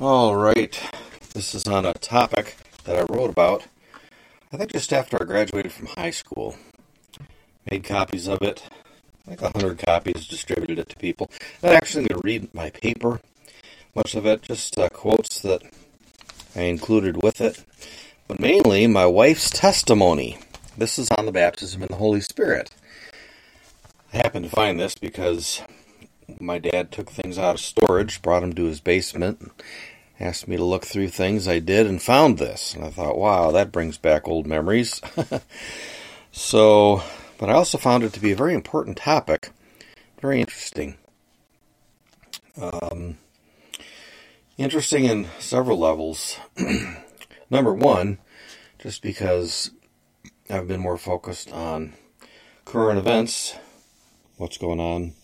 All right. This is on a topic that I wrote about, I think just after I graduated from high school. Made copies of it, like a hundred copies, distributed it to people. I'm actually going to read my paper, much of it, just uh, quotes that I included with it, but mainly my wife's testimony. This is on the baptism in the Holy Spirit. I happened to find this because my dad took things out of storage, brought them to his basement, asked me to look through things. I did and found this. And I thought, wow, that brings back old memories. so, but I also found it to be a very important topic, very interesting. Um, interesting in several levels. Number one, just because I've been more focused on current events, what's going on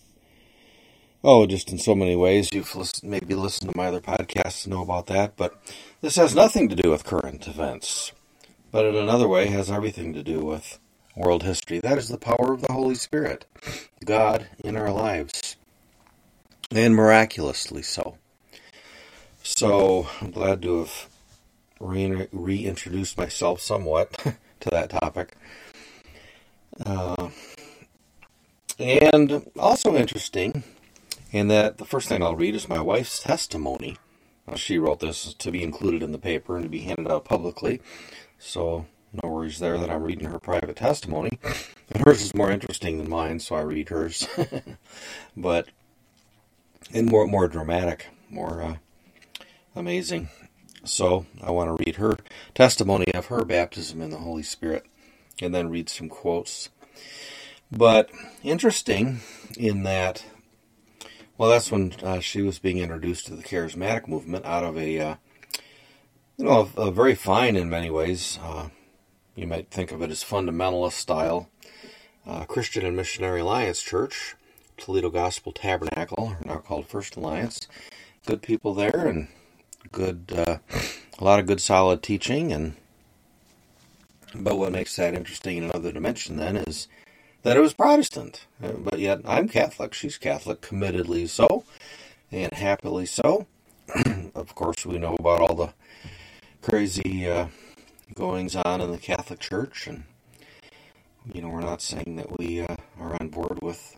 Oh, just in so many ways. You've listened, maybe listened to my other podcasts to know about that, but this has nothing to do with current events. But in another way, has everything to do with world history. That is the power of the Holy Spirit, God in our lives, and miraculously so. So I'm glad to have re- reintroduced myself somewhat to that topic. Uh, and also interesting and that the first thing I'll read is my wife's testimony. Uh, she wrote this to be included in the paper and to be handed out publicly. So no worries there that I'm reading her private testimony. And hers is more interesting than mine, so I read hers. but and more more dramatic, more uh, amazing. So I want to read her testimony of her baptism in the Holy Spirit, and then read some quotes. But interesting in that well, that's when uh, she was being introduced to the charismatic movement out of a, uh, you know, a, a, very fine in many ways. Uh, you might think of it as fundamentalist style uh, Christian and Missionary Alliance Church, Toledo Gospel Tabernacle, now called First Alliance. Good people there, and good, uh, a lot of good solid teaching. And but what makes that interesting in another dimension then is that it was Protestant. But yet I'm Catholic. She's Catholic, committedly so, and happily so. of course, we know about all the crazy uh, goings on in the Catholic Church, and you know we're not saying that we uh, are on board with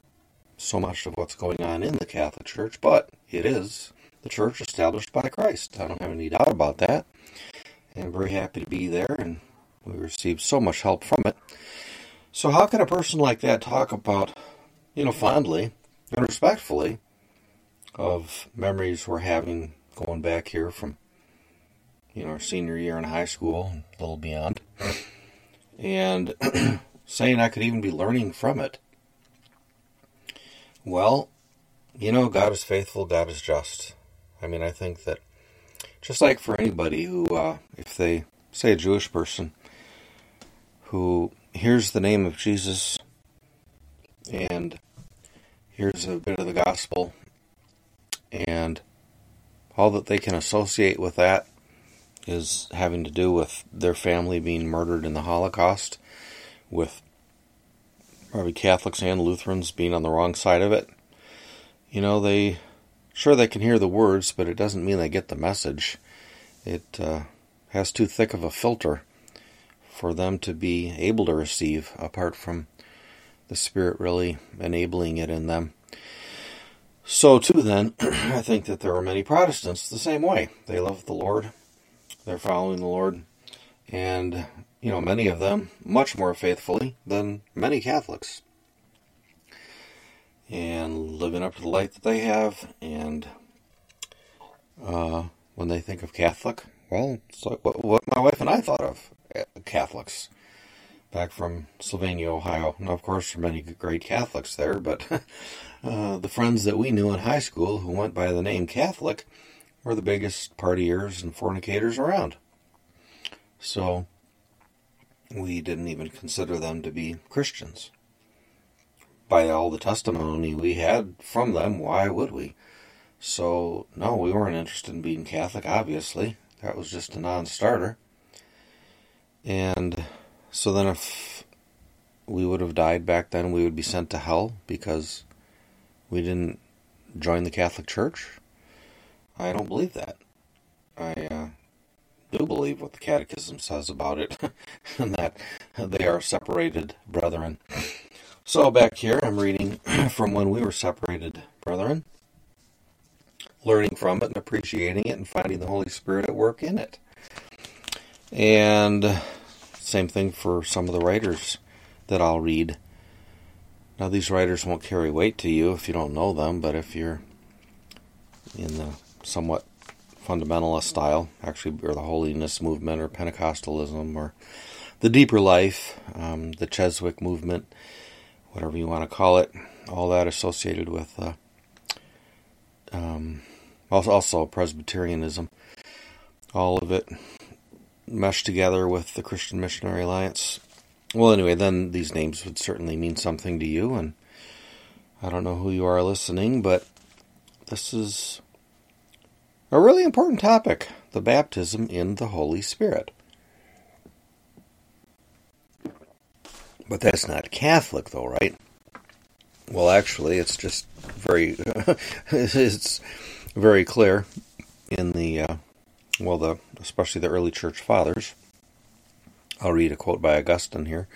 so much of what's going on in the Catholic Church, but it is the church established by Christ. I don't have any doubt about that. And very happy to be there, and we received so much help from it. So, how can a person like that talk about, you know, fondly and respectfully of memories we're having going back here from, you know, our senior year in high school and a little beyond, and saying I could even be learning from it? Well, you know, God is faithful, God is just. I mean, I think that just like for anybody who, uh, if they say a Jewish person who hears the name of Jesus, and hears a bit of the gospel, and all that they can associate with that is having to do with their family being murdered in the Holocaust, with probably Catholics and Lutherans being on the wrong side of it. You know, they sure they can hear the words, but it doesn't mean they get the message. It uh, has too thick of a filter for them to be able to receive apart from the Spirit really enabling it in them. So, too, then, I think that there are many Protestants the same way. They love the Lord, they're following the Lord, and, you know, many of them much more faithfully than many Catholics. And living up to the light that they have, and uh, when they think of Catholic, well, it's like what, what my wife and I thought of Catholics back from Sylvania, Ohio. Now, of course, there are many great Catholics there, but uh, the friends that we knew in high school who went by the name Catholic were the biggest partiers and fornicators around. So we didn't even consider them to be Christians. By all the testimony we had from them, why would we? So, no, we weren't interested in being Catholic, obviously. That was just a non starter. And so then, if we would have died back then, we would be sent to hell because we didn't join the Catholic Church? I don't believe that. I uh, do believe what the Catechism says about it, and that they are separated brethren. So back here, I'm reading from when we were separated brethren, learning from it and appreciating it and finding the Holy Spirit at work in it. And same thing for some of the writers that I'll read. Now, these writers won't carry weight to you if you don't know them, but if you're in the somewhat fundamentalist style, actually, or the holiness movement, or Pentecostalism, or the deeper life, um, the Keswick movement, whatever you want to call it, all that associated with uh, um, also Presbyterianism, all of it meshed together with the Christian Missionary Alliance. Well, anyway, then these names would certainly mean something to you, and I don't know who you are listening, but this is a really important topic the baptism in the Holy Spirit. But that's not Catholic, though, right? Well, actually, it's just very it's very clear in the uh, well, the especially the early church fathers. I'll read a quote by Augustine here,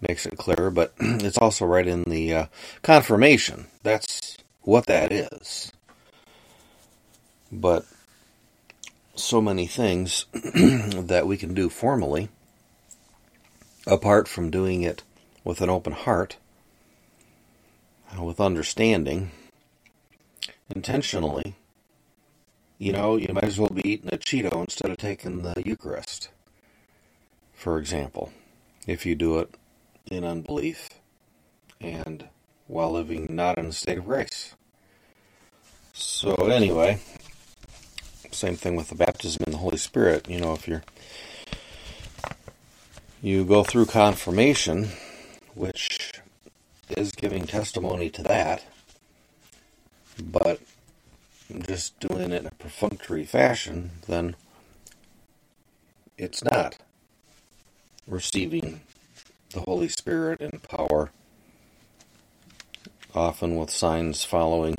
makes it clearer, but it's also right in the uh, confirmation. That's what that is. But so many things that we can do formally, apart from doing it with an open heart, uh, with understanding, intentionally. You know, you might as well be eating a Cheeto instead of taking the Eucharist, for example, if you do it in unbelief and while living not in a state of grace. So, anyway, same thing with the baptism in the Holy Spirit. You know, if you're you go through confirmation, which is giving testimony to that, but just doing it in a perfunctory fashion, then it's not receiving the Holy Spirit in power, often with signs following.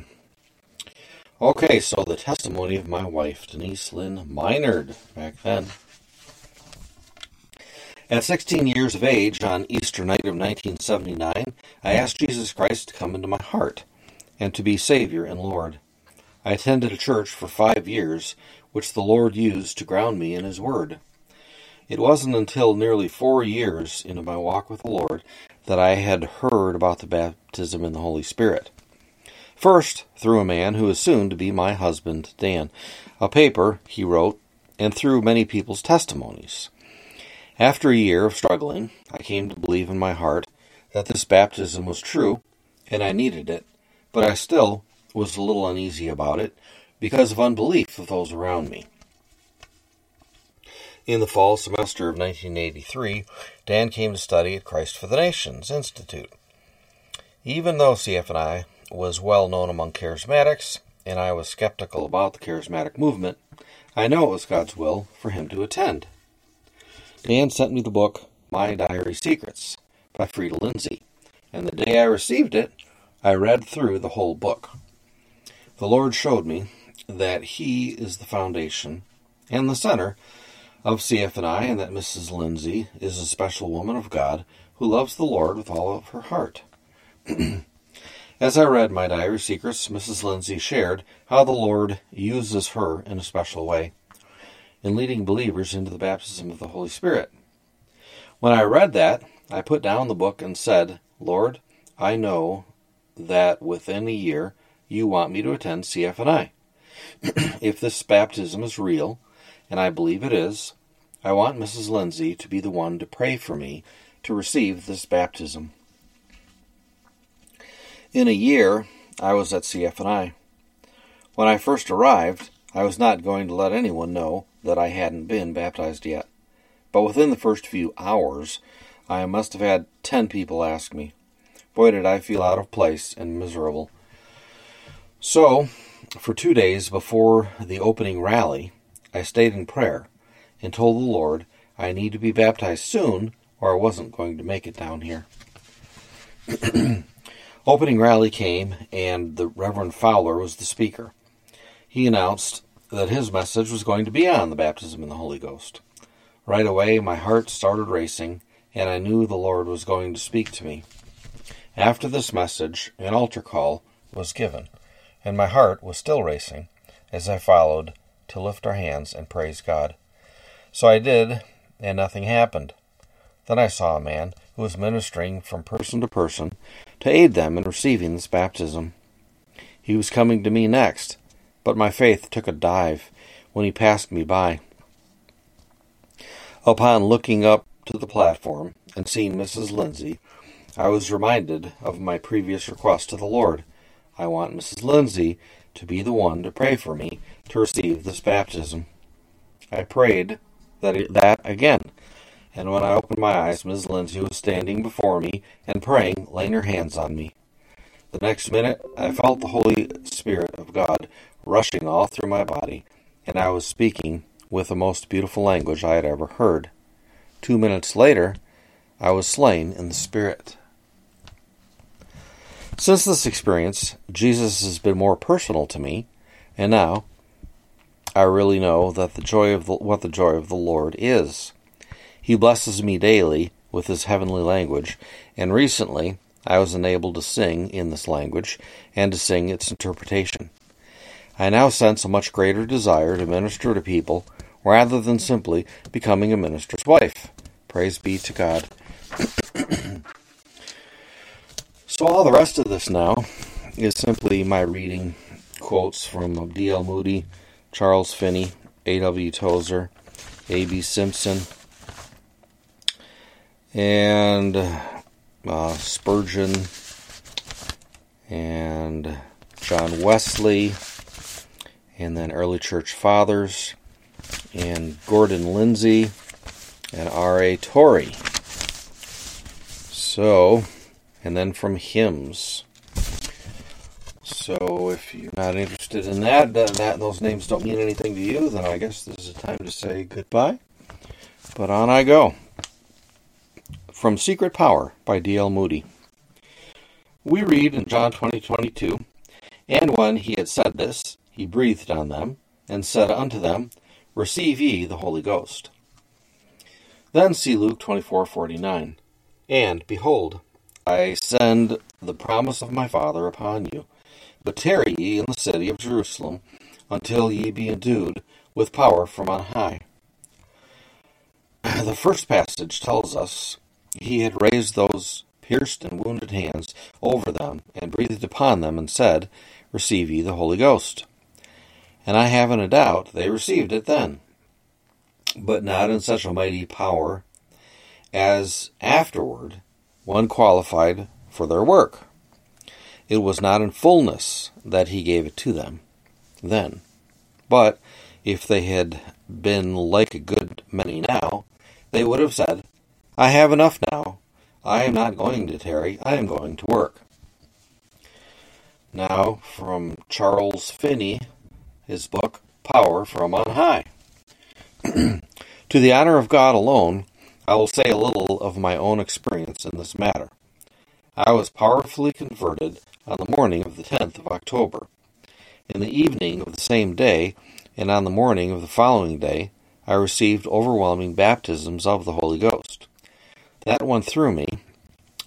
Okay, so the testimony of my wife, Denise Lynn Minard, back then. At 16 years of age, on Easter night of 1979, I asked Jesus Christ to come into my heart and to be Savior and Lord. I attended a church for five years, which the Lord used to ground me in His Word. It wasn't until nearly four years into my walk with the Lord that I had heard about the baptism in the Holy Spirit. First, through a man who is soon to be my husband, Dan, a paper he wrote, and through many people's testimonies. After a year of struggling, I came to believe in my heart that this baptism was true, and I needed it, but I still was a little uneasy about it because of unbelief of those around me. In the fall semester of 1983, Dan came to study at Christ for the Nations Institute. Even though CFNI was well known among charismatics, and I was skeptical about the charismatic movement, I know it was God's will for him to attend. Dan sent me the book My Diary Secrets by Freda Lindsay, and the day I received it, I read through the whole book. The Lord showed me that He is the foundation and the center of CFNI, and that Mrs. Lindsay is a special woman of God who loves the Lord with all of her heart. As I read my diary secrets, Mrs. Lindsay shared how the Lord uses her in a special way in leading believers into the baptism of the Holy Spirit. When I read that, I put down the book and said, Lord, I know that within a year you want me to attend CFNI. if this baptism is real, and I believe it is, I want Mrs. Lindsay to be the one to pray for me to receive this baptism. In a year, I was at CFNI. When I first arrived, I was not going to let anyone know that I hadn't been baptized yet. But within the first few hours, I must have had ten people ask me. Boy, did I feel out of place and miserable. So, for two days before the opening rally, I stayed in prayer and told the Lord I need to be baptized soon or I wasn't going to make it down here. Opening rally came, and the Reverend Fowler was the speaker. He announced, that his message was going to be on the baptism in the Holy Ghost. Right away, my heart started racing, and I knew the Lord was going to speak to me. After this message, an altar call was given, and my heart was still racing as I followed to lift our hands and praise God. So I did, and nothing happened. Then I saw a man who was ministering from person to person to aid them in receiving this baptism. He was coming to me next, but my faith took a dive when he passed me by. Upon looking up to the platform and seeing Mrs. Lindsay, I was reminded of my previous request to the Lord. I want Mrs. Lindsay to be the one to pray for me to receive this baptism. I prayed that, that again, and when I opened my eyes, Mrs. Lindsay was standing before me and praying, laying her hands on me. The next minute, I felt the Holy Spirit of God rushing all through my body, and I was speaking with the most beautiful language I had ever heard. Two minutes later, I was slain in the Spirit. Since this experience, Jesus has been more personal to me, and now I really know that the joy of the, what the joy of the Lord is. He blesses me daily with his heavenly language, and recently I was enabled to sing in this language and to sing its interpretation. I now sense a much greater desire to minister to people rather than simply becoming a minister's wife. Praise be to God. so, all the rest of this now is simply my reading quotes from D.L. Moody, Charles Finney, A.W. Tozer, A.B. Simpson, and uh, Spurgeon, and John Wesley, and then early church fathers, and Gordon Lindsay, and R.A. Torrey. So, and then from hymns. So if you're not interested in that, that, that those names don't mean anything to you, then I guess this is a time to say goodbye. But on I go. From Secret Power by D.L. Moody. We read in John 20 22, And when he had said this, he breathed on them, and said unto them, Receive ye the Holy Ghost. Then see Luke 24 49. And, behold, I send the promise of my Father upon you but tarry ye in the city of Jerusalem until ye be endued with power from on high. The first passage tells us he had raised those pierced and wounded hands over them, and breathed upon them, and said, Receive ye the Holy Ghost. And I haven't a doubt they received it then, but not in such a mighty power as afterward one qualified for their work. It was not in fullness that he gave it to them then. But if they had been like a good many now, they would have said, I have enough now. I am not going to tarry. I am going to work. Now, from Charles Finney, his book, Power from on High. to the honor of God alone, I will say a little of my own experience in this matter. I was powerfully converted on the morning of the 10th of October. In the evening of the same day, and on the morning of the following day, I received overwhelming baptisms of the Holy Ghost. That went through me,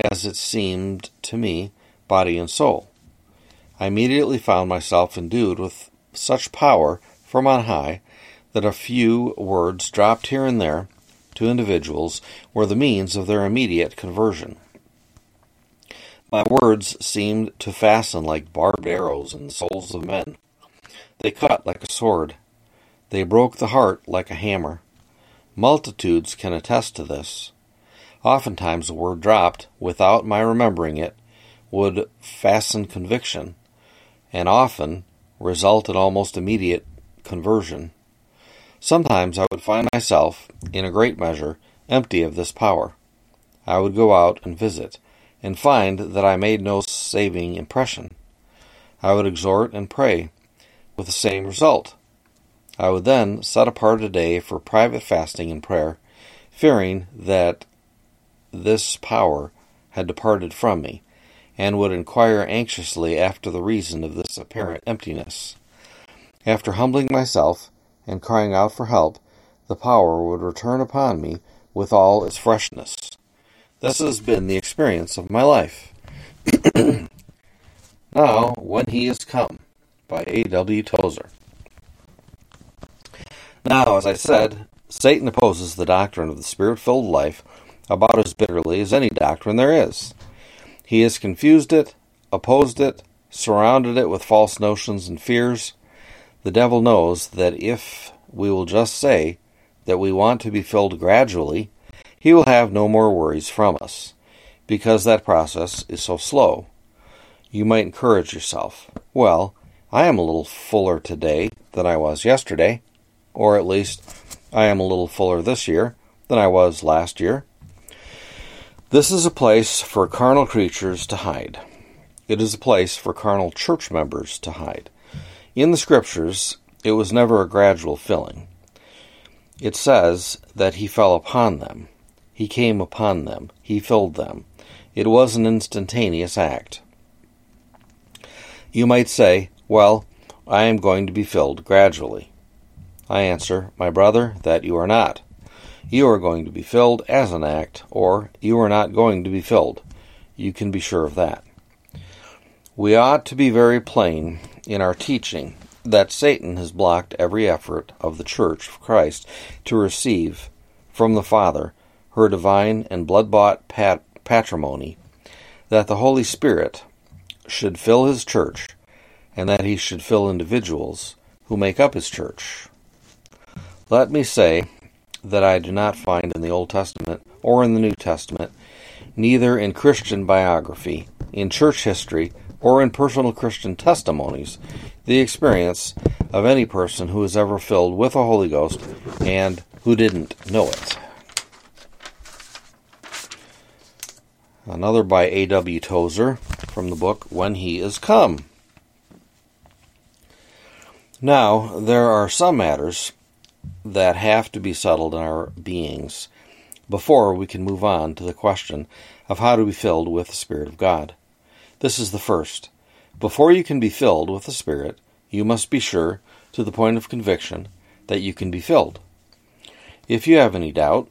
as it seemed to me, body and soul. I immediately found myself endued with such power from on high that a few words dropped here and there to individuals were the means of their immediate conversion. My words seemed to fasten like barbed arrows in the souls of men. They cut like a sword. They broke the heart like a hammer. Multitudes can attest to this. Oftentimes a word dropped, without my remembering it, would fasten conviction, and often result in almost immediate conversion. Sometimes I would find myself, in a great measure, empty of this power. I would go out and visit and find that I made no saving impression. I would exhort and pray, with the same result. I would then set apart a day for private fasting and prayer, fearing that this power had departed from me, and would inquire anxiously after the reason of this apparent emptiness. After humbling myself and crying out for help, the power would return upon me with all its freshness. This has been the experience of my life. now, when he is come, by A.W. Tozer. Now, as I said, Satan opposes the doctrine of the spirit filled life about as bitterly as any doctrine there is. He has confused it, opposed it, surrounded it with false notions and fears. The devil knows that if we will just say that we want to be filled gradually, he will have no more worries from us, because that process is so slow. You might encourage yourself. Well, I am a little fuller today than I was yesterday, or at least I am a little fuller this year than I was last year. This is a place for carnal creatures to hide. It is a place for carnal church members to hide. In the Scriptures, it was never a gradual filling. It says that he fell upon them, he came upon them, he filled them. It was an instantaneous act. You might say, Well, I am going to be filled gradually. I answer, My brother, that you are not. You are going to be filled as an act, or you are not going to be filled. You can be sure of that. We ought to be very plain in our teaching that Satan has blocked every effort of the Church of Christ to receive from the Father her divine and blood bought pat- patrimony, that the Holy Spirit should fill his church, and that he should fill individuals who make up his church. Let me say that I do not find in the Old Testament or in the New Testament, neither in Christian biography, in church history, or in personal Christian testimonies, the experience of any person who was ever filled with the Holy Ghost and who didn't know it. Another by A.W. Tozer from the book When He Is Come. Now, there are some matters that have to be settled in our beings before we can move on to the question of how to be filled with the Spirit of God. This is the first. Before you can be filled with the Spirit, you must be sure, to the point of conviction, that you can be filled. If you have any doubt,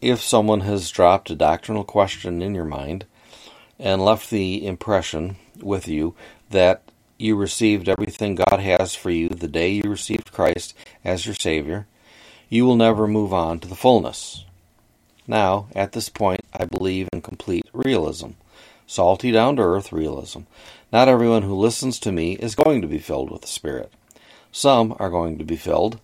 if someone has dropped a doctrinal question in your mind and left the impression with you that you received everything God has for you the day you received Christ as your Savior, you will never move on to the fullness. Now, at this point, I believe in complete realism, salty down to earth realism. Not everyone who listens to me is going to be filled with the Spirit. Some are going to be filled.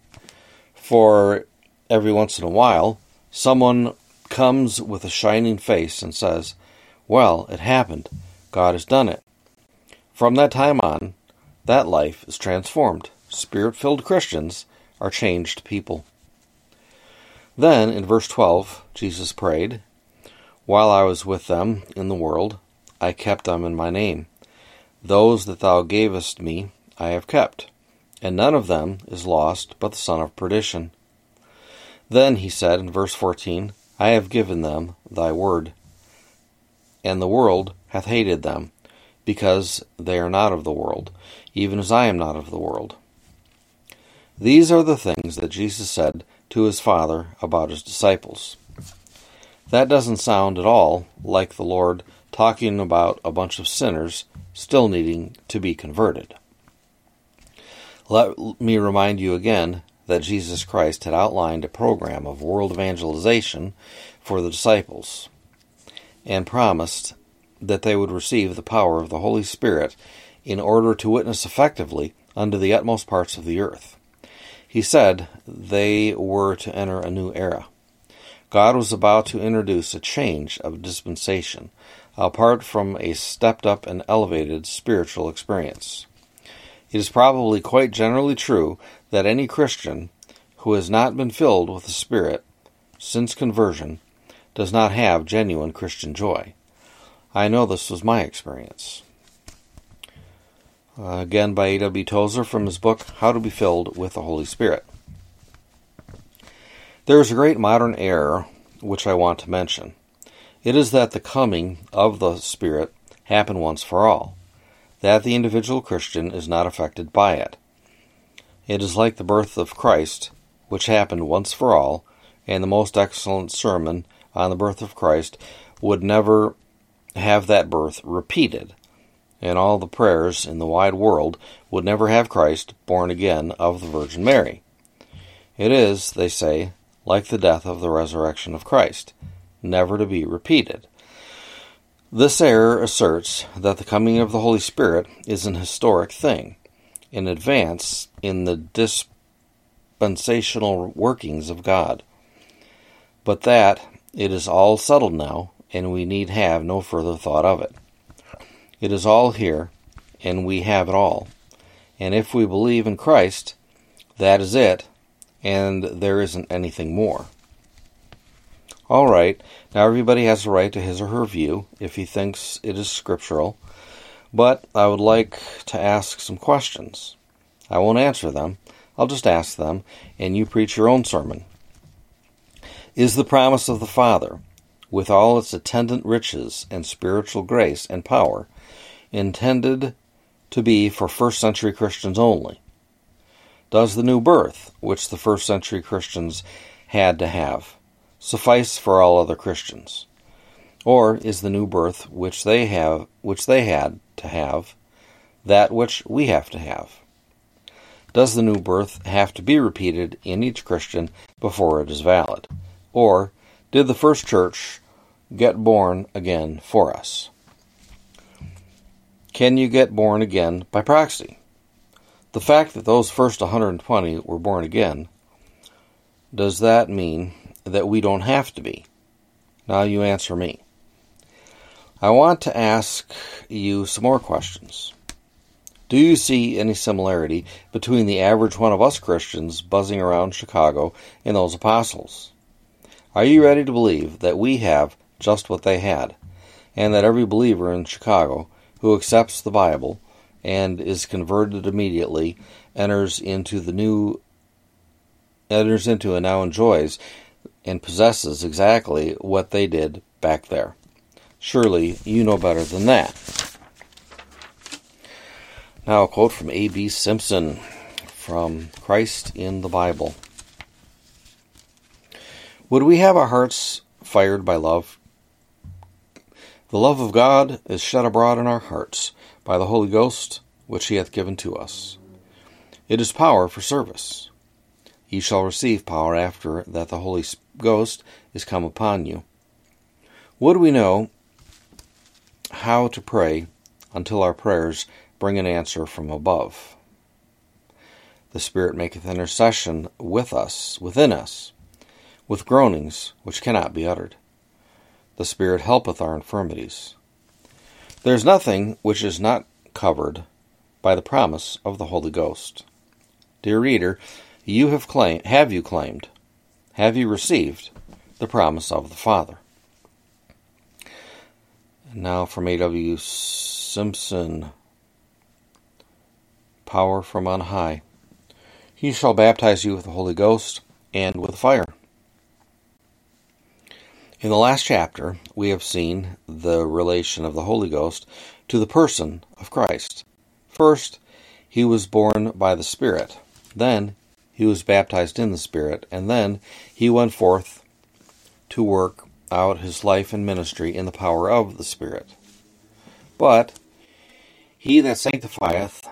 For every once in a while, someone comes with a shining face and says, Well, it happened. God has done it. From that time on, that life is transformed. Spirit filled Christians are changed people. Then, in verse 12, Jesus prayed, While I was with them in the world, I kept them in my name. Those that thou gavest me I have kept, and none of them is lost but the son of perdition. Then he said in verse 14, I have given them thy word, and the world hath hated them, because they are not of the world, even as I am not of the world. These are the things that Jesus said to his Father about his disciples. That doesn't sound at all like the Lord talking about a bunch of sinners still needing to be converted. Let me remind you again that Jesus Christ had outlined a program of world evangelization for the disciples and promised that they would receive the power of the Holy Spirit in order to witness effectively unto the utmost parts of the earth. He said they were to enter a new era. God was about to introduce a change of dispensation, apart from a stepped up and elevated spiritual experience. It is probably quite generally true that any Christian who has not been filled with the Spirit since conversion does not have genuine Christian joy. I know this was my experience. Uh, again by A.W. Tozer from his book How to Be Filled with the Holy Spirit. There is a great modern error which I want to mention. It is that the coming of the Spirit happen once for all, that the individual Christian is not affected by it. It is like the birth of Christ, which happened once for all, and the most excellent sermon on the birth of Christ would never have that birth repeated, and all the prayers in the wide world would never have Christ born again of the Virgin Mary. It is, they say, like the death of the resurrection of Christ, never to be repeated. This error asserts that the coming of the Holy Spirit is an historic thing, an advance in the dispensational workings of God, but that it is all settled now, and we need have no further thought of it. It is all here, and we have it all. And if we believe in Christ, that is it, and there isn't anything more. All right, now everybody has a right to his or her view if he thinks it is scriptural, but I would like to ask some questions. I won't answer them, I'll just ask them, and you preach your own sermon. Is the promise of the Father, with all its attendant riches and spiritual grace and power, intended to be for first century Christians only? Does the new birth, which the first century Christians had to have, suffice for all other Christians? Or is the new birth which they have which they had to have that which we have to have? Does the new birth have to be repeated in each Christian before it is valid? Or did the first church get born again for us? Can you get born again by proxy? The fact that those first 120 were born again, does that mean that we don't have to be? Now you answer me. I want to ask you some more questions. Do you see any similarity between the average one of us Christians buzzing around Chicago and those apostles? Are you ready to believe that we have just what they had, and that every believer in Chicago who accepts the Bible and is converted immediately enters into the new enters into and now enjoys and possesses exactly what they did back there. Surely you know better than that. Now, a quote from A.B. Simpson from Christ in the Bible. Would we have our hearts fired by love? The love of God is shed abroad in our hearts by the Holy Ghost, which He hath given to us. It is power for service. Ye shall receive power after that the Holy Ghost is come upon you. Would we know how to pray until our prayers bring an answer from above? The Spirit maketh intercession with us, within us, with groanings which cannot be uttered. The Spirit helpeth our infirmities. There is nothing which is not covered by the promise of the Holy Ghost. Dear reader, you have claimed, have you claimed, have you received the promise of the Father? Now from A.W. Simpson, Power from on high. He shall baptize you with the Holy Ghost and with fire. In the last chapter, we have seen the relation of the Holy Ghost to the person of Christ. First, he was born by the Spirit. Then, he was baptized in the Spirit. And then, he went forth to work out his life and ministry in the power of the Spirit. But, he that sanctifieth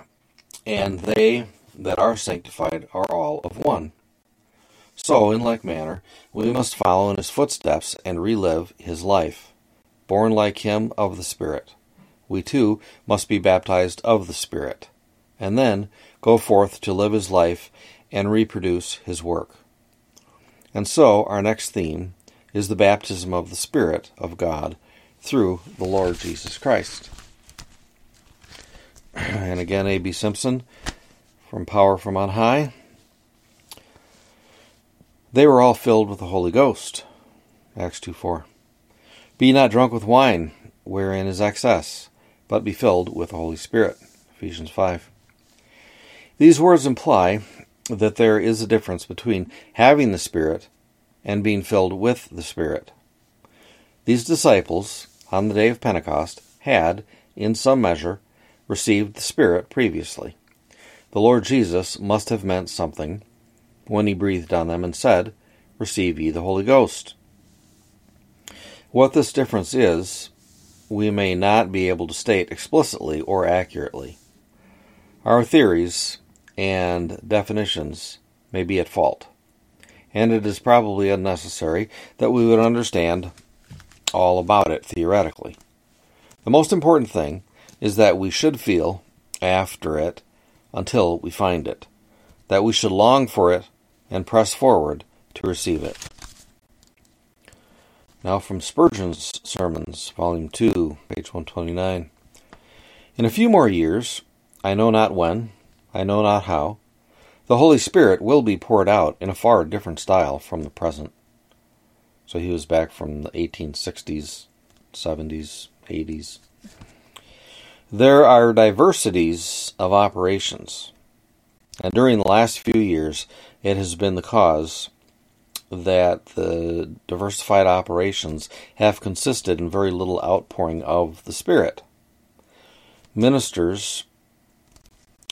and they that are sanctified are all of one. So, in like manner, we must follow in his footsteps and relive his life. Born like him of the Spirit, we too must be baptized of the Spirit, and then go forth to live his life and reproduce his work. And so, our next theme is the baptism of the Spirit of God through the Lord Jesus Christ. And again, A.B. Simpson from Power from on High. They were all filled with the Holy Ghost. Acts 2 4. Be not drunk with wine, wherein is excess, but be filled with the Holy Spirit. Ephesians 5. These words imply that there is a difference between having the Spirit and being filled with the Spirit. These disciples, on the day of Pentecost, had, in some measure, received the Spirit previously. the Lord Jesus must have meant something when he breathed on them and said, Receive ye the Holy Ghost. What this difference is, we may not be able to state explicitly or accurately. Our theories and definitions may be at fault, and it is probably unnecessary that we would understand all about it theoretically. The most important thing is that we should feel after it until we find it, that we should long for it and press forward to receive it. Now from Spurgeon's Sermons, Volume 2, page 129. In a few more years, I know not when, I know not how, the Holy Spirit will be poured out in a far different style from the present. So he was back from the 1860s, 70s, 80s. There are diversities of operations, and during the last few years, it has been the cause that the diversified operations have consisted in very little outpouring of the Spirit. Ministers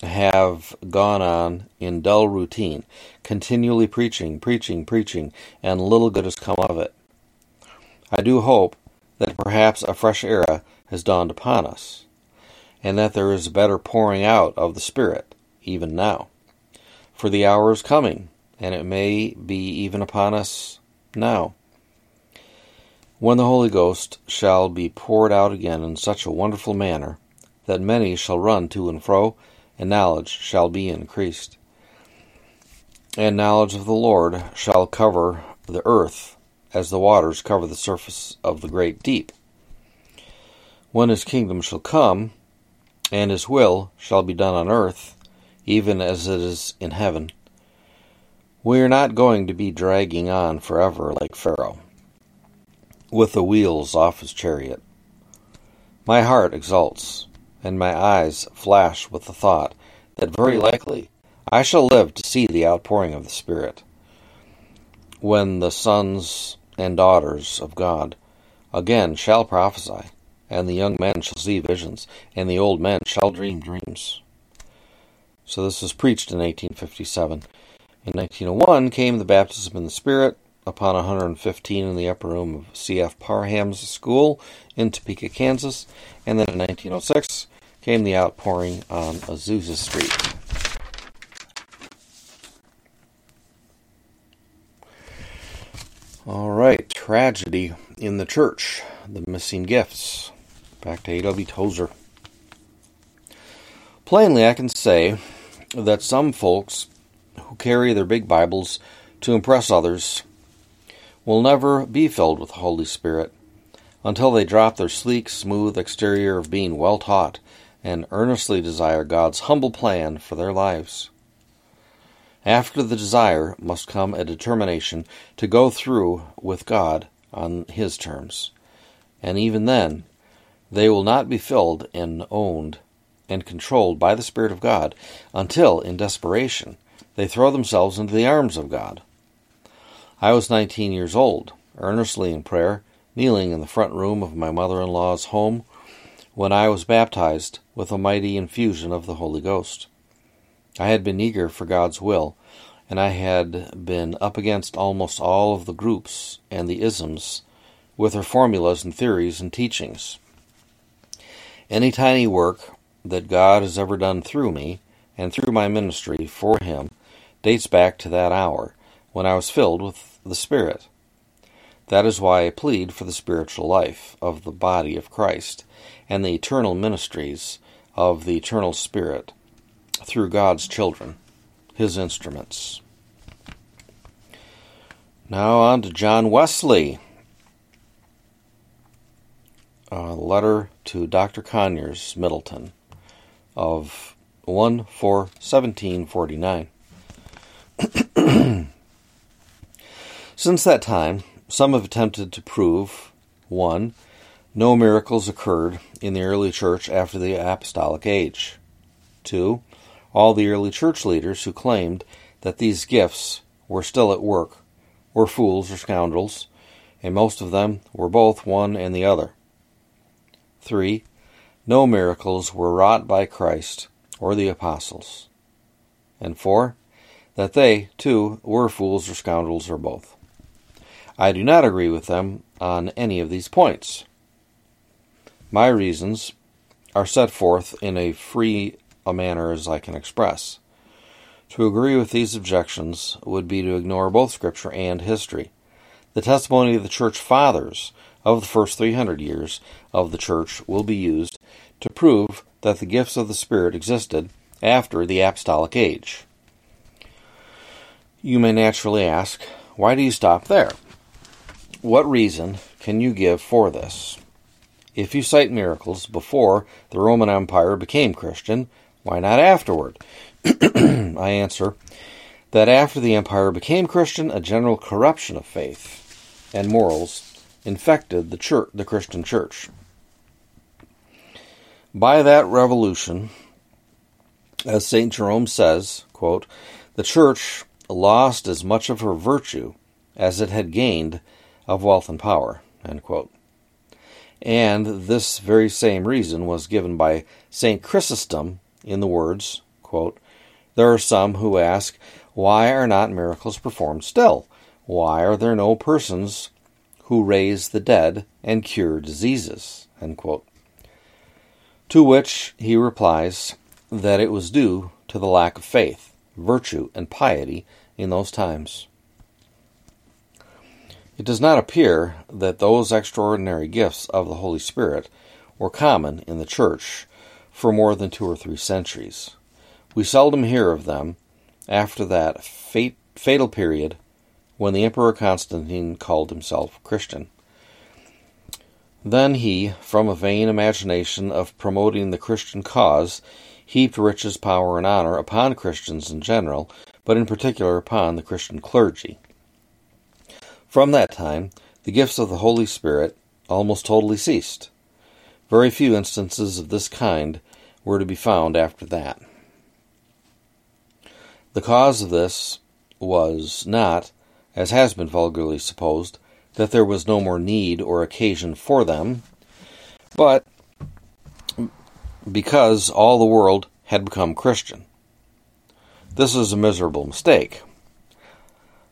have gone on in dull routine, continually preaching, preaching, preaching, and little good has come of it. I do hope that perhaps a fresh era has dawned upon us and that there is a better pouring out of the Spirit, even now. For the hour is coming, and it may be even upon us now, when the Holy Ghost shall be poured out again in such a wonderful manner that many shall run to and fro, and knowledge shall be increased. And knowledge of the Lord shall cover the earth as the waters cover the surface of the great deep. When his kingdom shall come, and his will shall be done on earth, even as it is in heaven. We are not going to be dragging on forever like Pharaoh, with the wheels off his chariot. My heart exults, and my eyes flash with the thought that very likely I shall live to see the outpouring of the Spirit, when the sons and daughters of God again shall prophesy and the young men shall see visions, and the old men shall dream dreams. So this was preached in 1857. In 1901 came the baptism in the Spirit upon 115 in the upper room of C.F. Parham's school in Topeka, Kansas, and then in 1906 came the outpouring on Azusa Street. All right, tragedy in the church, the missing gifts. Back to A.W. Tozer. Plainly, I can say that some folks who carry their big Bibles to impress others will never be filled with the Holy Spirit until they drop their sleek, smooth exterior of being well taught and earnestly desire God's humble plan for their lives. After the desire must come a determination to go through with God on His terms. And even then, they will not be filled and owned and controlled by the Spirit of God until, in desperation, they throw themselves into the arms of God. I was 19 years old, earnestly in prayer, kneeling in the front room of my mother in law's home, when I was baptized with a mighty infusion of the Holy Ghost. I had been eager for God's will, and I had been up against almost all of the groups and the isms with their formulas and theories and teachings. Any tiny work that God has ever done through me and through my ministry for Him dates back to that hour when I was filled with the Spirit. That is why I plead for the spiritual life of the body of Christ and the eternal ministries of the eternal Spirit through God's children, His instruments. Now on to John Wesley a letter to Dr. Conyers, Middleton, of 1 4 1749. Since that time, some have attempted to prove 1. No miracles occurred in the early church after the apostolic age. 2. All the early church leaders who claimed that these gifts were still at work were fools or scoundrels, and most of them were both one and the other. 3. No miracles were wrought by Christ or the apostles. and 4. That they, too, were fools or scoundrels or both. I do not agree with them on any of these points. My reasons are set forth in a free a manner as I can express. To agree with these objections would be to ignore both Scripture and history. The testimony of the Church Fathers of the first 300 years of the Church will be used to prove that the gifts of the Spirit existed after the Apostolic Age. You may naturally ask, why do you stop there? What reason can you give for this? If you cite miracles before the Roman Empire became Christian, why not afterward? I answer that after the empire became Christian, a general corruption of faith and morals infected the church, the Christian church. By that revolution, as St. Jerome says, quote, the church lost as much of her virtue as it had gained of wealth and power. And this very same reason was given by St. Chrysostom in the words, quote, There are some who ask, Why are not miracles performed still? Why are there no persons who raise the dead and cure diseases? To which he replies that it was due to the lack of faith, virtue, and piety in those times. It does not appear that those extraordinary gifts of the Holy Spirit were common in the Church for more than two or three centuries. We seldom hear of them after that fate, fatal period when the Emperor Constantine called himself Christian. Then he, from a vain imagination of promoting the Christian cause, heaped riches, power, and honor upon Christians in general, but in particular upon the Christian clergy. From that time, the gifts of the Holy Spirit almost totally ceased. Very few instances of this kind were to be found after that. The cause of this was not, as has been vulgarly supposed, that there was no more need or occasion for them, but because all the world had become Christian. This is a miserable mistake.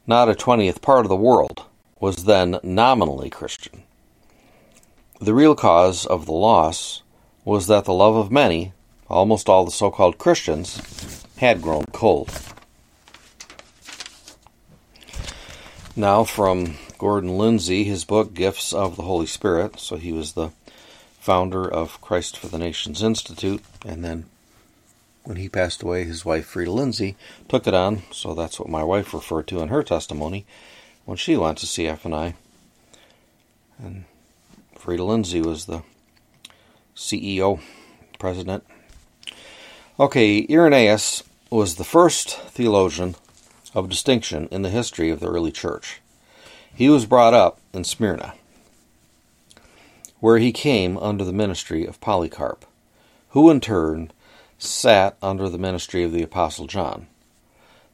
Not a twentieth part of the world was then nominally Christian. The real cause of the loss was that the love of many almost all the so called Christians had grown cold. Now, from Gordon Lindsay, his book, Gifts of the Holy Spirit. So, he was the founder of Christ for the Nations Institute, and then when he passed away, his wife, Freda Lindsay, took it on. So, that's what my wife referred to in her testimony when she went to see CFNI. And Freda Lindsay was the CEO, president. Okay, Irenaeus was the first theologian of distinction in the history of the early church. He was brought up in Smyrna, where he came under the ministry of Polycarp, who in turn sat under the ministry of the Apostle John.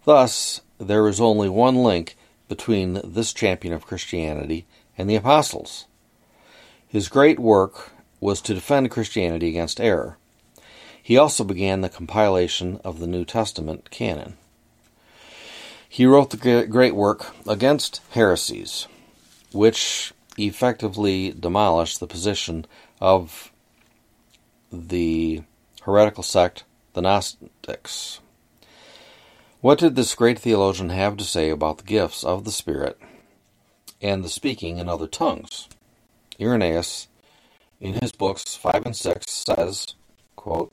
Thus, there is only one link between this champion of Christianity and the apostles. His great work was to defend Christianity against error. He also began the compilation of the New Testament canon. He wrote the great work Against Heresies, which effectively demolished the position of the heretical sect, the Gnostics. What did this great theologian have to say about the gifts of the Spirit and the speaking in other tongues? Irenaeus, in his books 5 and 6, says, quote,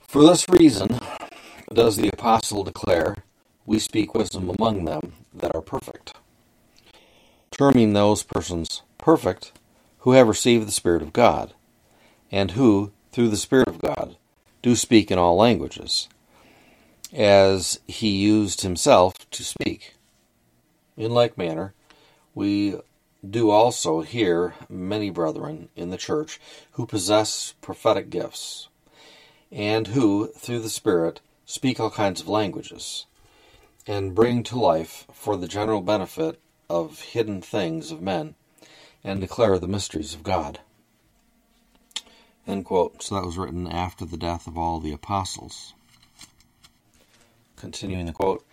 for this reason does the apostle declare, We speak wisdom among them that are perfect, terming those persons perfect who have received the Spirit of God, and who, through the Spirit of God, do speak in all languages, as he used himself to speak. In like manner, we do also hear many brethren in the church who possess prophetic gifts and who, through the Spirit, speak all kinds of languages, and bring to life, for the general benefit of hidden things of men, and declare the mysteries of God. So that was written after the death of all the apostles. Continuing the quote,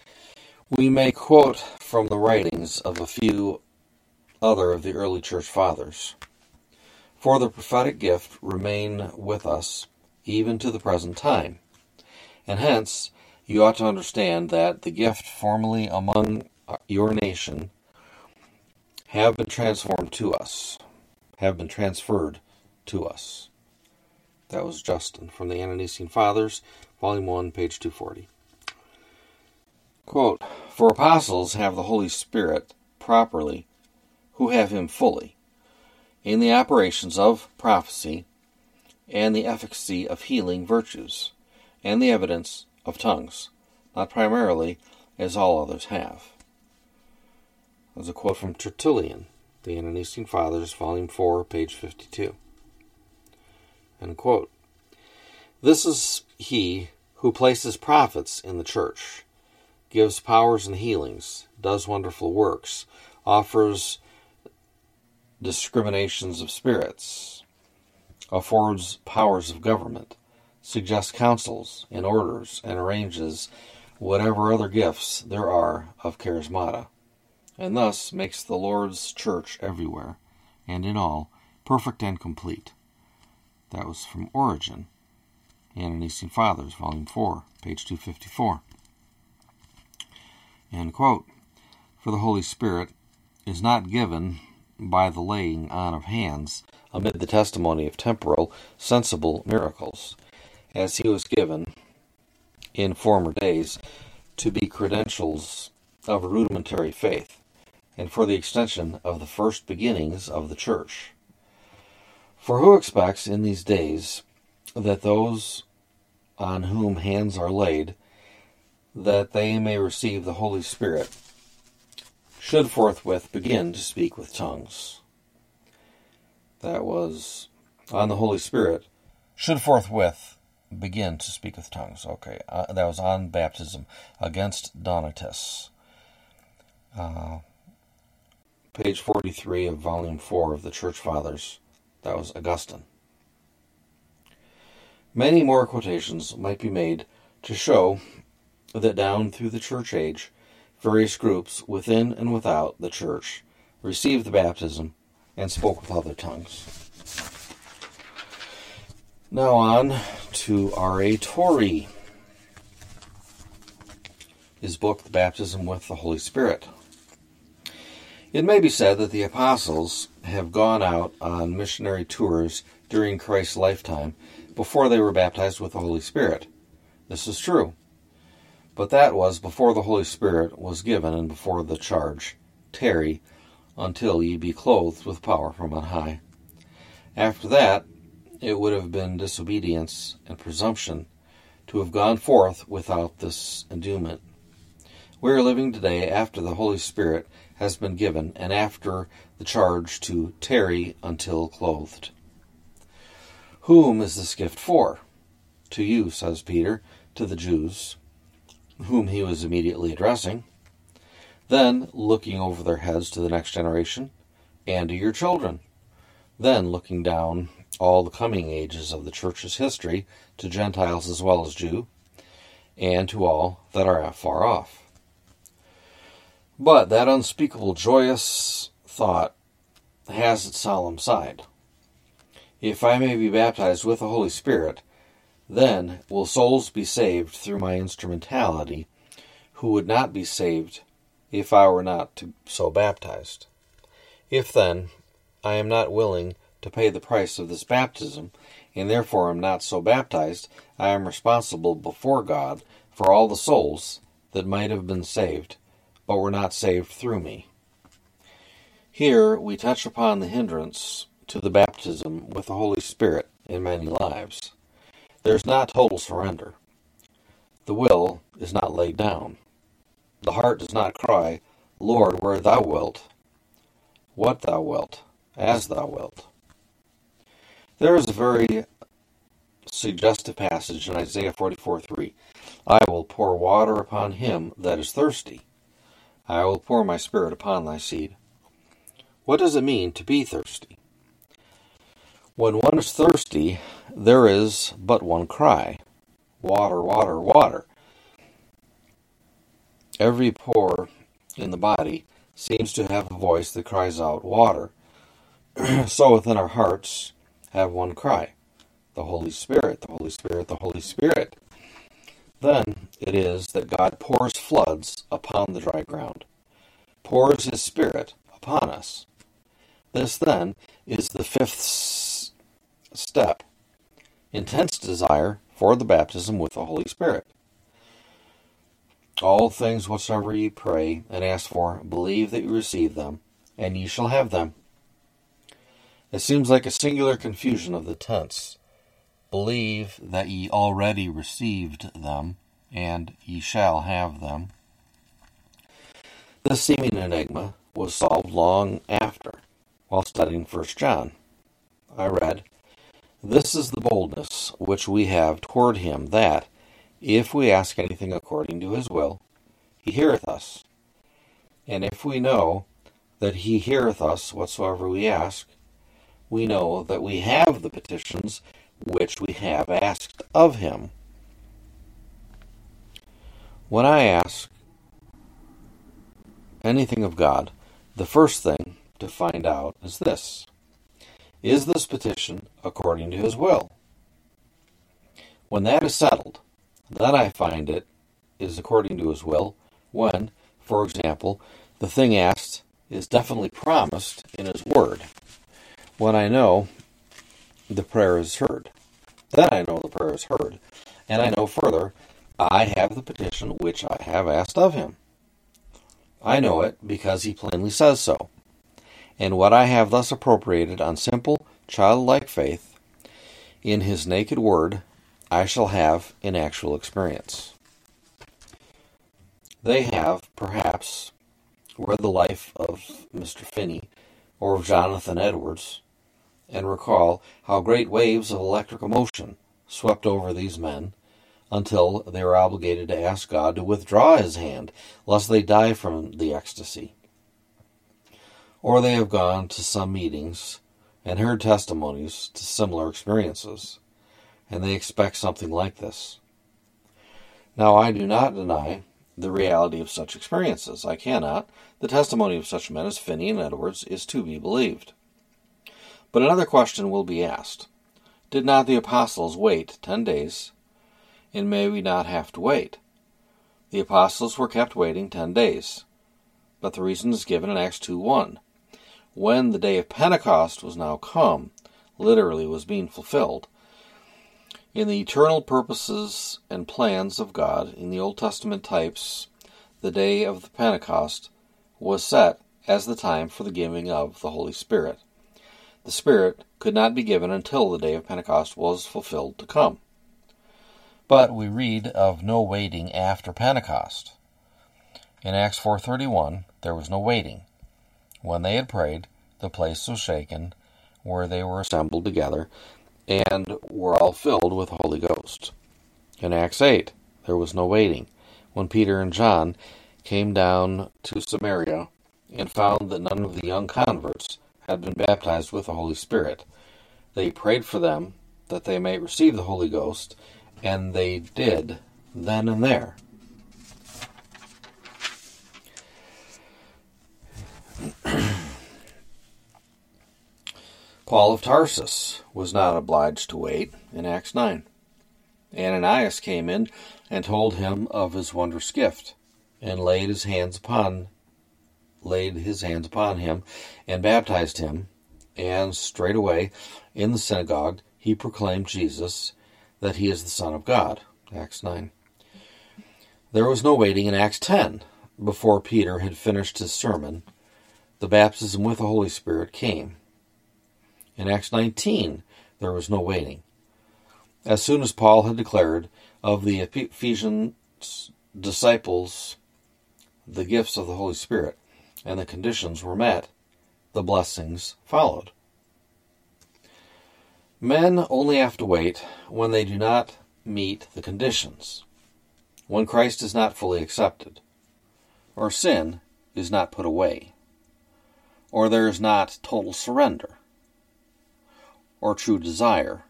we may quote from the writings of a few other of the early church fathers. For the prophetic gift remain with us even to the present time. And hence, you ought to understand that the gift formerly among your nation have been transformed to us, have been transferred to us. That was Justin from the Ante-Nicene Fathers, Volume 1, page 240. Quote, For apostles have the Holy Spirit properly, who have him fully, in the operations of prophecy, and the efficacy of healing virtues, and the evidence of tongues, not primarily as all others have. That's a quote from Tertullian, The Ante-Nicene Fathers, Volume 4, page 52. End quote. This is he who places prophets in the church, gives powers and healings, does wonderful works, offers discriminations of spirits, affords powers of government, suggests counsels and orders, and arranges whatever other gifts there are of charismata, and thus makes the Lord's church everywhere, and in all, perfect and complete. That was from Origen, Ante-Nicene Fathers, Volume 4, page 254. For the Holy Spirit is not given by the laying on of hands amid the testimony of temporal, sensible miracles, as he was given in former days to be credentials of rudimentary faith, and for the extension of the first beginnings of the church. For who expects in these days that those on whom hands are laid, that they may receive the Holy Spirit, should forthwith begin to speak with tongues? That was on the Holy Spirit, should forthwith begin to speak with tongues. Okay, uh, that was on baptism against Donatus. Uh, page 43 of volume 4 of the Church Fathers. That was Augustine. Many more quotations might be made to show that down through the church age, various groups within and without the church received the baptism and spoke with other tongues. Now on to R.A. Torrey. His book, The Baptism with the Holy Spirit. It may be said that the apostles have gone out on missionary tours during Christ's lifetime before they were baptized with the Holy Spirit. This is true. But that was before the Holy Spirit was given and before the charge, Tarry until ye be clothed with power from on high. After that, it would have been disobedience and presumption to have gone forth without this endowment. We are living today after the Holy Spirit has been given and after the charge to tarry until clothed. Whom is this gift for? To you, says Peter, to the Jews, whom he was immediately addressing. Then, looking over their heads to the next generation, and to your children. Then, looking down all the coming ages of the church's history to Gentiles as well as Jew, and to all that are afar off. But that unspeakable joyous thought has its solemn side. If I may be baptized with the Holy Spirit, then will souls be saved through my instrumentality who would not be saved if I were not to so baptized. If then I am not willing to pay the price of this baptism, and therefore am not so baptized, I am responsible before God for all the souls that might have been saved but were not saved through me. Here we touch upon the hindrance to the baptism with the Holy Spirit in many lives. There's not total surrender. The will is not laid down. The heart does not cry, Lord, where thou wilt, what thou wilt, as thou wilt. There is a very suggestive passage in Isaiah 44 3. I will pour water upon him that is thirsty, I will pour my spirit upon thy seed. What does it mean to be thirsty? When one is thirsty, there is but one cry water, water, water. Every pore in the body seems to have a voice that cries out, Water. so within our hearts have one cry the Holy Spirit, the Holy Spirit, the Holy Spirit. Then it is that God pours floods upon the dry ground, pours His Spirit upon us. This, then, is the fifth step intense desire for the baptism with the Holy Spirit. All things whatsoever ye pray and ask for, believe that you receive them, and ye shall have them. It seems like a singular confusion of the tense. Believe that ye already received them, and ye shall have them. This seeming enigma was solved long after, while studying First John. I read, This is the boldness which we have toward him, that, if we ask anything according to his will, he heareth us. And if we know that he heareth us whatsoever we ask, we know that we have the petitions which we have asked of him. When I ask anything of God, the first thing to find out is this Is this petition according to his will? When that is settled, then I find it is according to his will when, for example, the thing asked is definitely promised in his word. When I know the prayer is heard, then I know the prayer is heard, and I know further I have the petition which I have asked of him. I know it because he plainly says so. And what I have thus appropriated on simple, childlike faith, in his naked word, I shall have in actual experience. They have, perhaps, read the life of Mr. Finney or of Jonathan Edwards, and recall how great waves of electrical motion swept over these men until they were obligated to ask God to withdraw his hand, lest they die from the ecstasy. Or they have gone to some meetings and heard testimonies to similar experiences and they expect something like this. Now, I do not deny the reality of such experiences. I cannot. The testimony of such men as Finney and Edwards is to be believed. But another question will be asked Did not the apostles wait ten days? And may we not have to wait? The apostles were kept waiting ten days. But the reason is given in Acts 2 1. When the day of Pentecost was now come, literally was being fulfilled, in the eternal purposes and plans of God, in the Old Testament types, the day of the Pentecost was set as the time for the giving of the Holy Spirit. The Spirit could not be given until the day of Pentecost was fulfilled to come. But we read of no waiting after Pentecost. In Acts 4:31 there was no waiting. When they had prayed, the place was shaken where they were assembled together, and were all filled with the Holy Ghost. In Acts 8, there was no waiting. When Peter and John came down to Samaria and found that none of the young converts had been baptized with the Holy Spirit, they prayed for them that they might receive the Holy Ghost, and they did then and there. Paul of Tarsus was not obliged to wait in Acts 9. Ananias came in and told him of his wondrous gift, and laid his hands upon laid his hands upon him and baptized him, and straightway in the synagogue he proclaimed Jesus that he is the Son of God. Acts 9. There was no waiting in Acts 10. Before Peter had finished his sermon, the baptism with the Holy Spirit came. In Acts 19, there was no waiting. As soon as Paul had declared of the Ephesian disciples the gifts of the Holy Spirit, and the conditions were met, the blessings followed. Men only have to wait when they do not meet the conditions, when Christ is not fully accepted, or sin is not put away, or there is not total surrender or true desire,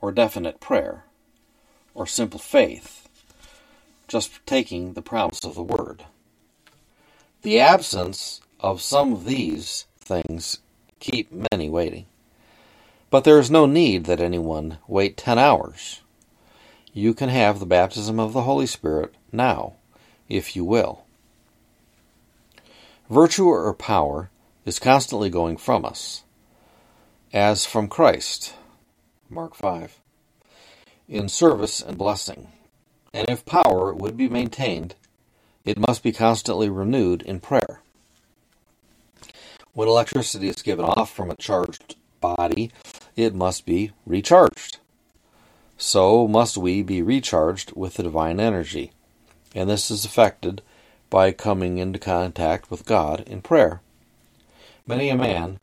or definite prayer, or simple faith, just taking the promise of the word. The absence of some of these things keep many waiting. But there is no need that anyone wait ten hours. You can have the baptism of the Holy Spirit now, if you will. Virtue or power is constantly going from us, as from Christ. Mark 5. In service and blessing. And if power would be maintained, it must be constantly renewed in prayer. When electricity is given off from a charged body, it must be recharged. So must we be recharged with the divine energy, and this is effected by coming into contact with God in prayer. Many a man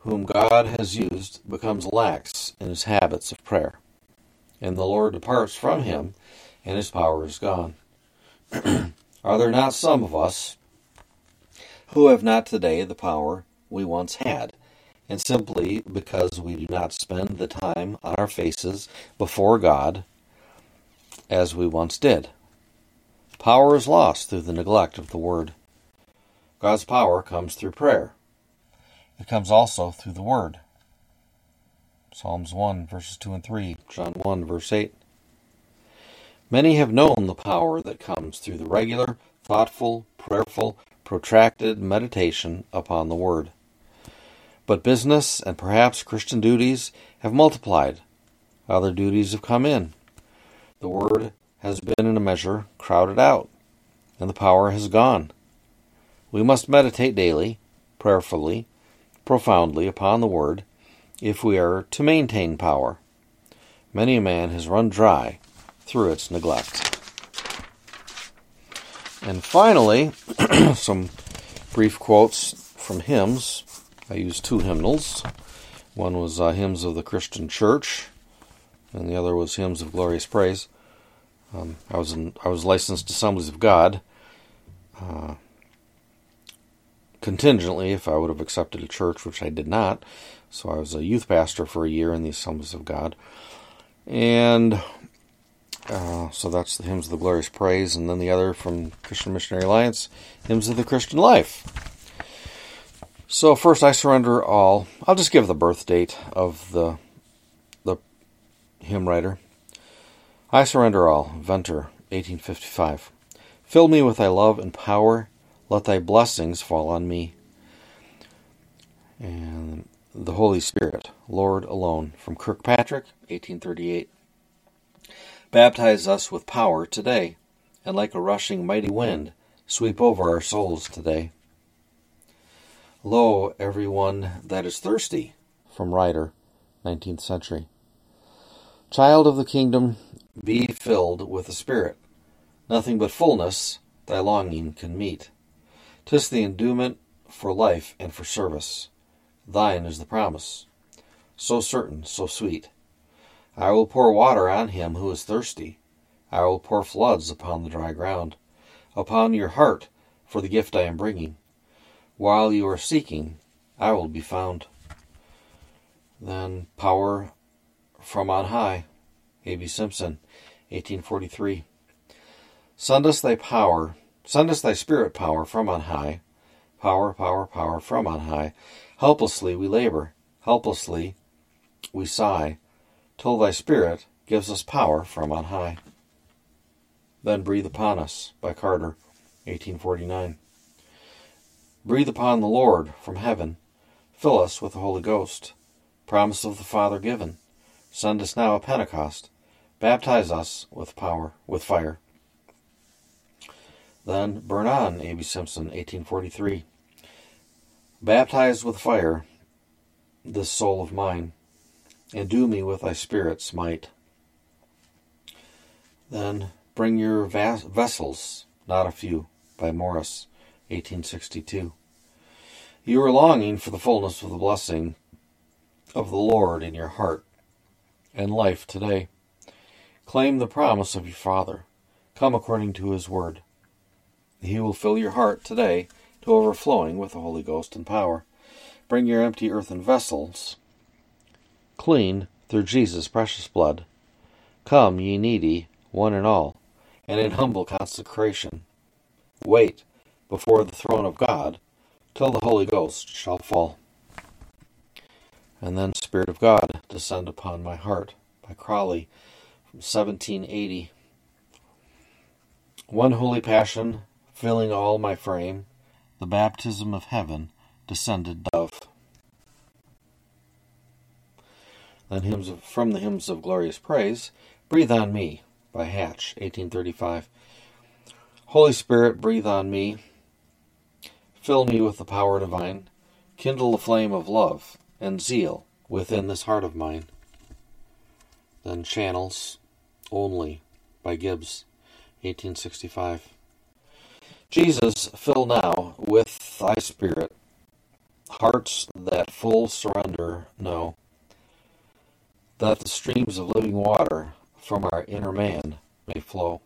whom God has used becomes lax in his habits of prayer, and the Lord departs from him, and his power is gone. Are there not some of us who have not today the power we once had? and simply because we do not spend the time on our faces before God as we once did. Power is lost through the neglect of the Word. God's power comes through prayer. It comes also through the Word. Psalms 1, verses 2 and 3, John 1, verse 8. Many have known the power that comes through the regular, thoughtful, prayerful, protracted meditation upon the Word. But business and perhaps Christian duties have multiplied. Other duties have come in. The Word has been in a measure crowded out, and the power has gone. We must meditate daily, prayerfully, profoundly upon the Word if we are to maintain power. Many a man has run dry through its neglect. And finally, some brief quotes from hymns I used two hymnals. One was uh, Hymns of the Christian Church, and the other was Hymns of Glorious Praise. Um, I was in, I was licensed Assemblies of God. Uh, contingently, if I would have accepted a church, which I did not. So I was a youth pastor for a year in the Assemblies of God, and uh, so that's the hymns of the glorious praise, and then the other from Christian Missionary Alliance, hymns of the Christian life. So first, I surrender all. I'll just give the birth date of the the hymn writer. I surrender all. Venter, 1855. Fill me with thy love and power. Let thy blessings fall on me. And the Holy Spirit, Lord alone, from Kirkpatrick, 1838. Baptize us with power today, and like a rushing mighty wind, sweep over our souls today. Lo, everyone that is thirsty, from Ryder, 19th century. Child of the kingdom, be filled with the Spirit. Nothing but fullness thy longing can meet. Tis the endowment for life and for service. Thine is the promise. So certain, so sweet. I will pour water on him who is thirsty. I will pour floods upon the dry ground, upon your heart for the gift I am bringing. While you are seeking, I will be found. Then power from on high. A.B. Simpson, 1843. Send us thy power, send us thy spirit power from on high. Power, power, power from on high. Helplessly we labor, helplessly we sigh, till thy spirit gives us power from on high. Then breathe upon us, by Carter, 1849. Breathe upon the Lord from heaven. Fill us with the Holy Ghost. Promise of the Father given. Send us now a Pentecost. Baptize us with power, with fire. Then burn on, A.B. Simpson, 1843. Baptize with fire this soul of mine, and do me with thy Spirit's might. Then bring your vas- vessels, not a few, by Morris, 1862. You are longing for the fullness of the blessing of the Lord in your heart and life today. Claim the promise of your Father. Come according to his word. He will fill your heart today to overflowing with the Holy Ghost and power. Bring your empty earthen vessels clean through Jesus' precious blood. Come, ye needy, one and all, and in humble consecration. Wait before the throne of God till the Holy Ghost shall fall. And then Spirit of God descend upon my heart by Croly from 1780. One holy passion filling all my frame, the baptism of heaven descended dove. Then hymns of, from the hymns of glorious praise, breathe on me by Hatch, 1835. Holy Spirit, breathe on me, fill me with the power divine, kindle the flame of love and zeal within this heart of mine. Then Channels Only by Gibbs, 1865. Jesus, fill now with thy spirit hearts that full surrender know, that the streams of living water from our inner man may flow.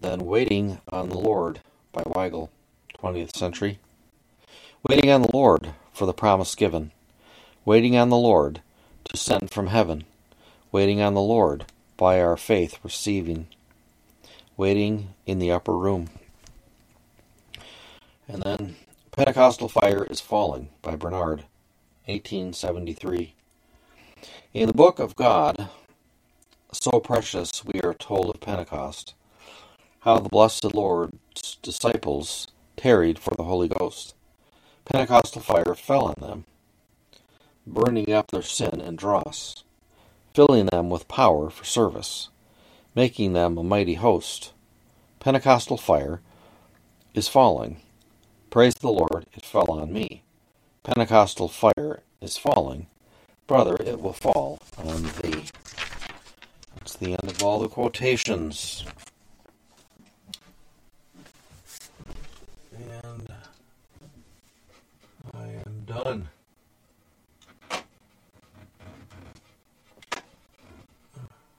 Then Waiting on the Lord by Weigel, 20th century. Waiting on the Lord for the promise given. Waiting on the Lord to send from heaven. Waiting on the Lord by our faith receiving. Waiting in the upper room. And then Pentecostal Fire is Falling by Bennard, 1873. In the book of God, so precious, we are told of Pentecost, how the blessed Lord's disciples tarried for the Holy Ghost. Pentecostal fire fell on them, burning up their sin and dross, filling them with power for service, making them a mighty host. Pentecostal fire is falling. Praise the Lord, it fell on me. Pentecostal fire is falling. Brother, it will fall on thee. That's the end of all the quotations. And I am done.